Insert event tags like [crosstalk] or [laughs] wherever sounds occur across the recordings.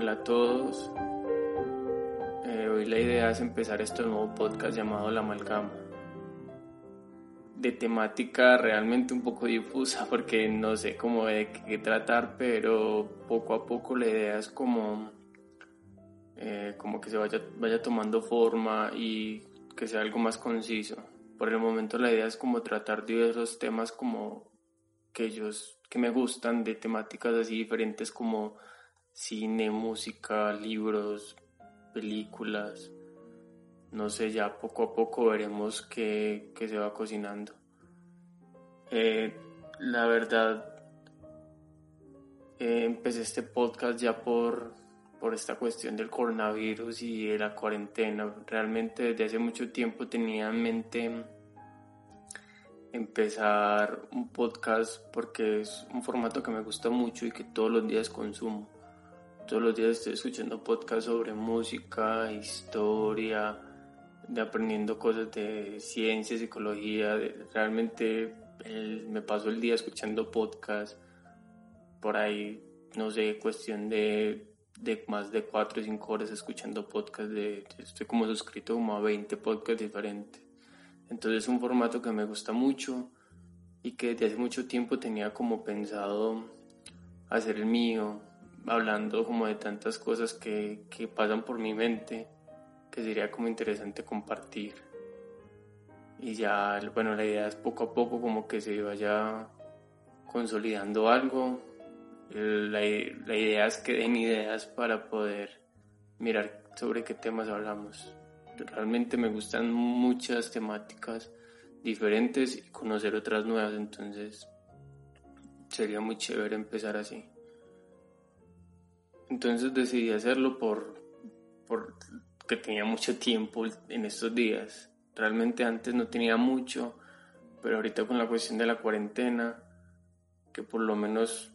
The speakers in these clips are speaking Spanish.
Hola a todos. Eh, hoy la idea es empezar este nuevo podcast llamado La Amalgama. De temática realmente un poco difusa porque no sé cómo tratar, pero poco a poco la idea es como, eh, como que se vaya, vaya tomando forma y que sea algo más conciso. Por el momento la idea es como tratar diversos temas como que que me gustan, de temáticas así diferentes como cine, música, libros, películas. No sé, ya poco a poco veremos qué, se va cocinando. Eh, la verdad, eh, empecé este podcast ya por, por esta cuestión del coronavirus y de la cuarentena. Realmente desde hace mucho tiempo tenía en mente empezar un podcast porque es un formato que me gusta mucho y que todos los días consumo todos los días estoy escuchando podcasts sobre música, historia, de aprendiendo cosas de ciencia, psicología. realmente me paso el día escuchando podcasts. Por ahí, no sé, cuestión de, de más de 4 o 5 horas escuchando podcasts. De, estoy como suscrito como a 20 podcasts diferentes. Entonces es un formato que me gusta mucho y que desde hace mucho tiempo tenía como pensado hacer el mío, hablando como de tantas cosas que, que pasan por mi mente que sería como interesante compartir. Y ya, bueno, la idea es poco a poco como que se vaya consolidando algo. La, la idea es que den ideas para poder mirar sobre qué temas hablamos. Realmente me gustan muchas temáticas diferentes y conocer otras nuevas, entonces sería muy chévere empezar así. Entonces decidí hacerlo por, por que tenía mucho tiempo en estos días. Realmente antes no tenía mucho, pero ahorita con la cuestión de la cuarentena, que por lo menos,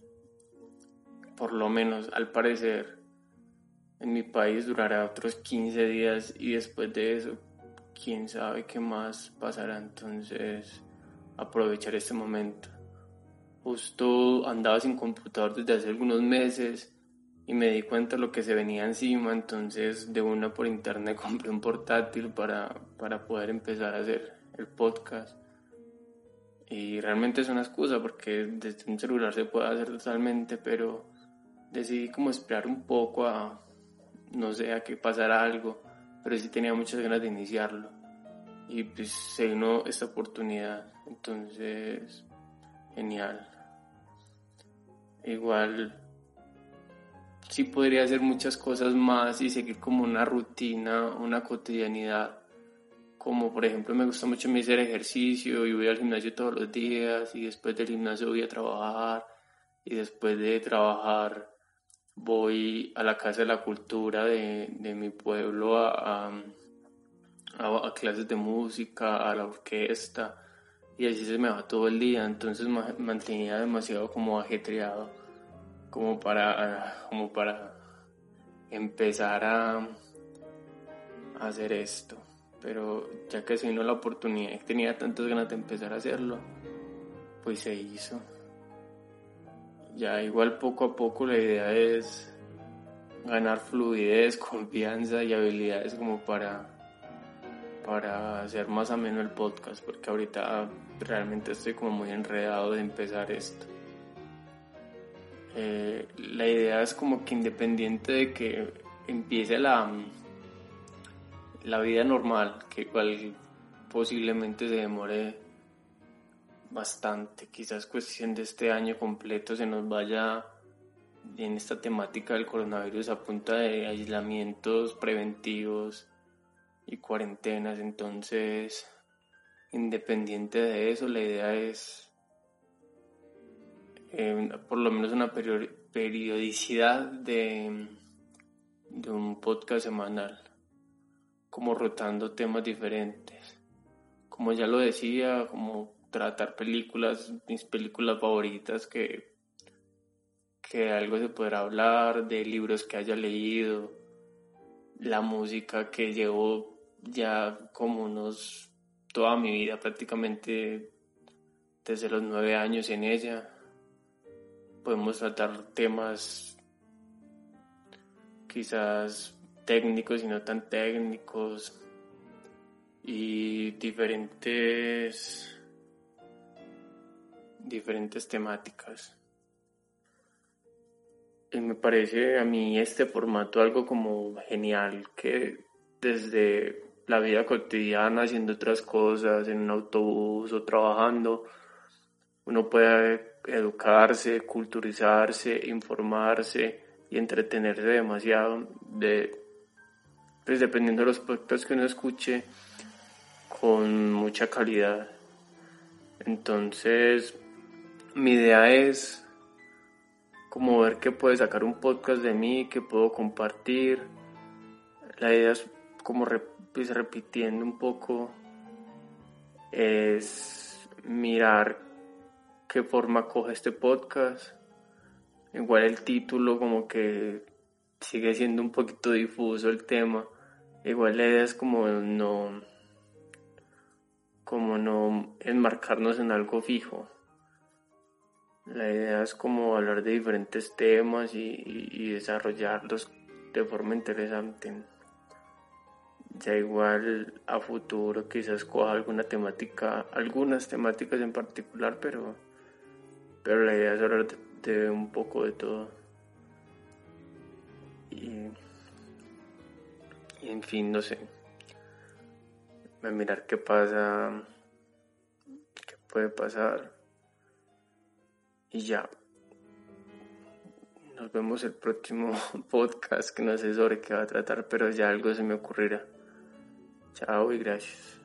por lo menos al parecer, en mi país durará otros 15 días y después de eso, quién sabe qué más pasará. Entonces, aprovechar este momento. Justo andaba sin computador desde hace algunos meses y me di cuenta de lo que se venía encima, entonces de una por internet [laughs] compré un portátil para, para poder empezar a hacer el podcast. Y realmente es una excusa porque desde un celular se puede hacer totalmente, pero decidí como esperar un poco a, no sé, a que pasara algo, pero sí tenía muchas ganas de iniciarlo. Y pues se vino esta oportunidad, entonces, genial. Igual sí podría hacer muchas cosas más y seguir como una rutina, una cotidianidad. Como por ejemplo me gusta mucho hacer ejercicio y voy al gimnasio todos los días y después del gimnasio voy a trabajar y después de trabajar voy a la Casa de la Cultura de, mi pueblo a, a, clases de música, a la orquesta y así se me va todo el día, entonces mantenía demasiado como ajetreado como para, como para empezar a, hacer esto. Pero ya que se vino la oportunidad y tenía tantas ganas de empezar a hacerlo, pues se hizo. Ya igual poco a poco la idea es ganar fluidez, [laughs] confianza y habilidades como para para hacer más ameno el podcast porque ahorita realmente estoy como muy enredado de empezar esto. Eh, la idea es como que independiente de que empiece la, la vida normal, que igual posiblemente se demore bastante, quizás cuestión de este año completo se nos vaya en esta temática del coronavirus a punta de aislamientos preventivos y cuarentenas, entonces independiente de eso la idea es por lo menos una periodicidad de, de un podcast semanal, como rotando temas diferentes. Como ya lo decía, como tratar películas, mis películas favoritas que, que algo se podrá hablar, de libros que haya leído, la música que llevo ya como unos toda mi vida prácticamente desde los nueve años en ella. Podemos tratar temas quizás técnicos y no tan técnicos y diferentes diferentes temáticas. Y me parece a mí este formato algo como genial que desde la vida cotidiana haciendo otras cosas en un autobús o trabajando uno puede educarse, culturizarse, informarse y entretenerse demasiado de pues dependiendo de los podcasts que uno escuche con mucha calidad. Entonces, mi idea es como ver que puede sacar un podcast de mí, que puedo compartir. La idea es como pues, repitiendo un poco, es mirar qué forma coge este podcast. Igual el título como que sigue siendo un poquito difuso el tema. Igual la idea es como no como no enmarcarnos en algo fijo. La idea es como hablar de diferentes temas y, desarrollarlos de forma interesante. Ya igual a futuro quizás coja alguna temática, algunas temáticas en particular, pero pero la idea es hablar de, un poco de todo. Y, en fin, no sé. A mirar qué pasa, qué puede pasar. Y ya. Nos vemos el próximo [laughs] podcast que no sé sobre qué va a tratar, pero ya algo se me ocurrirá. Chao y gracias.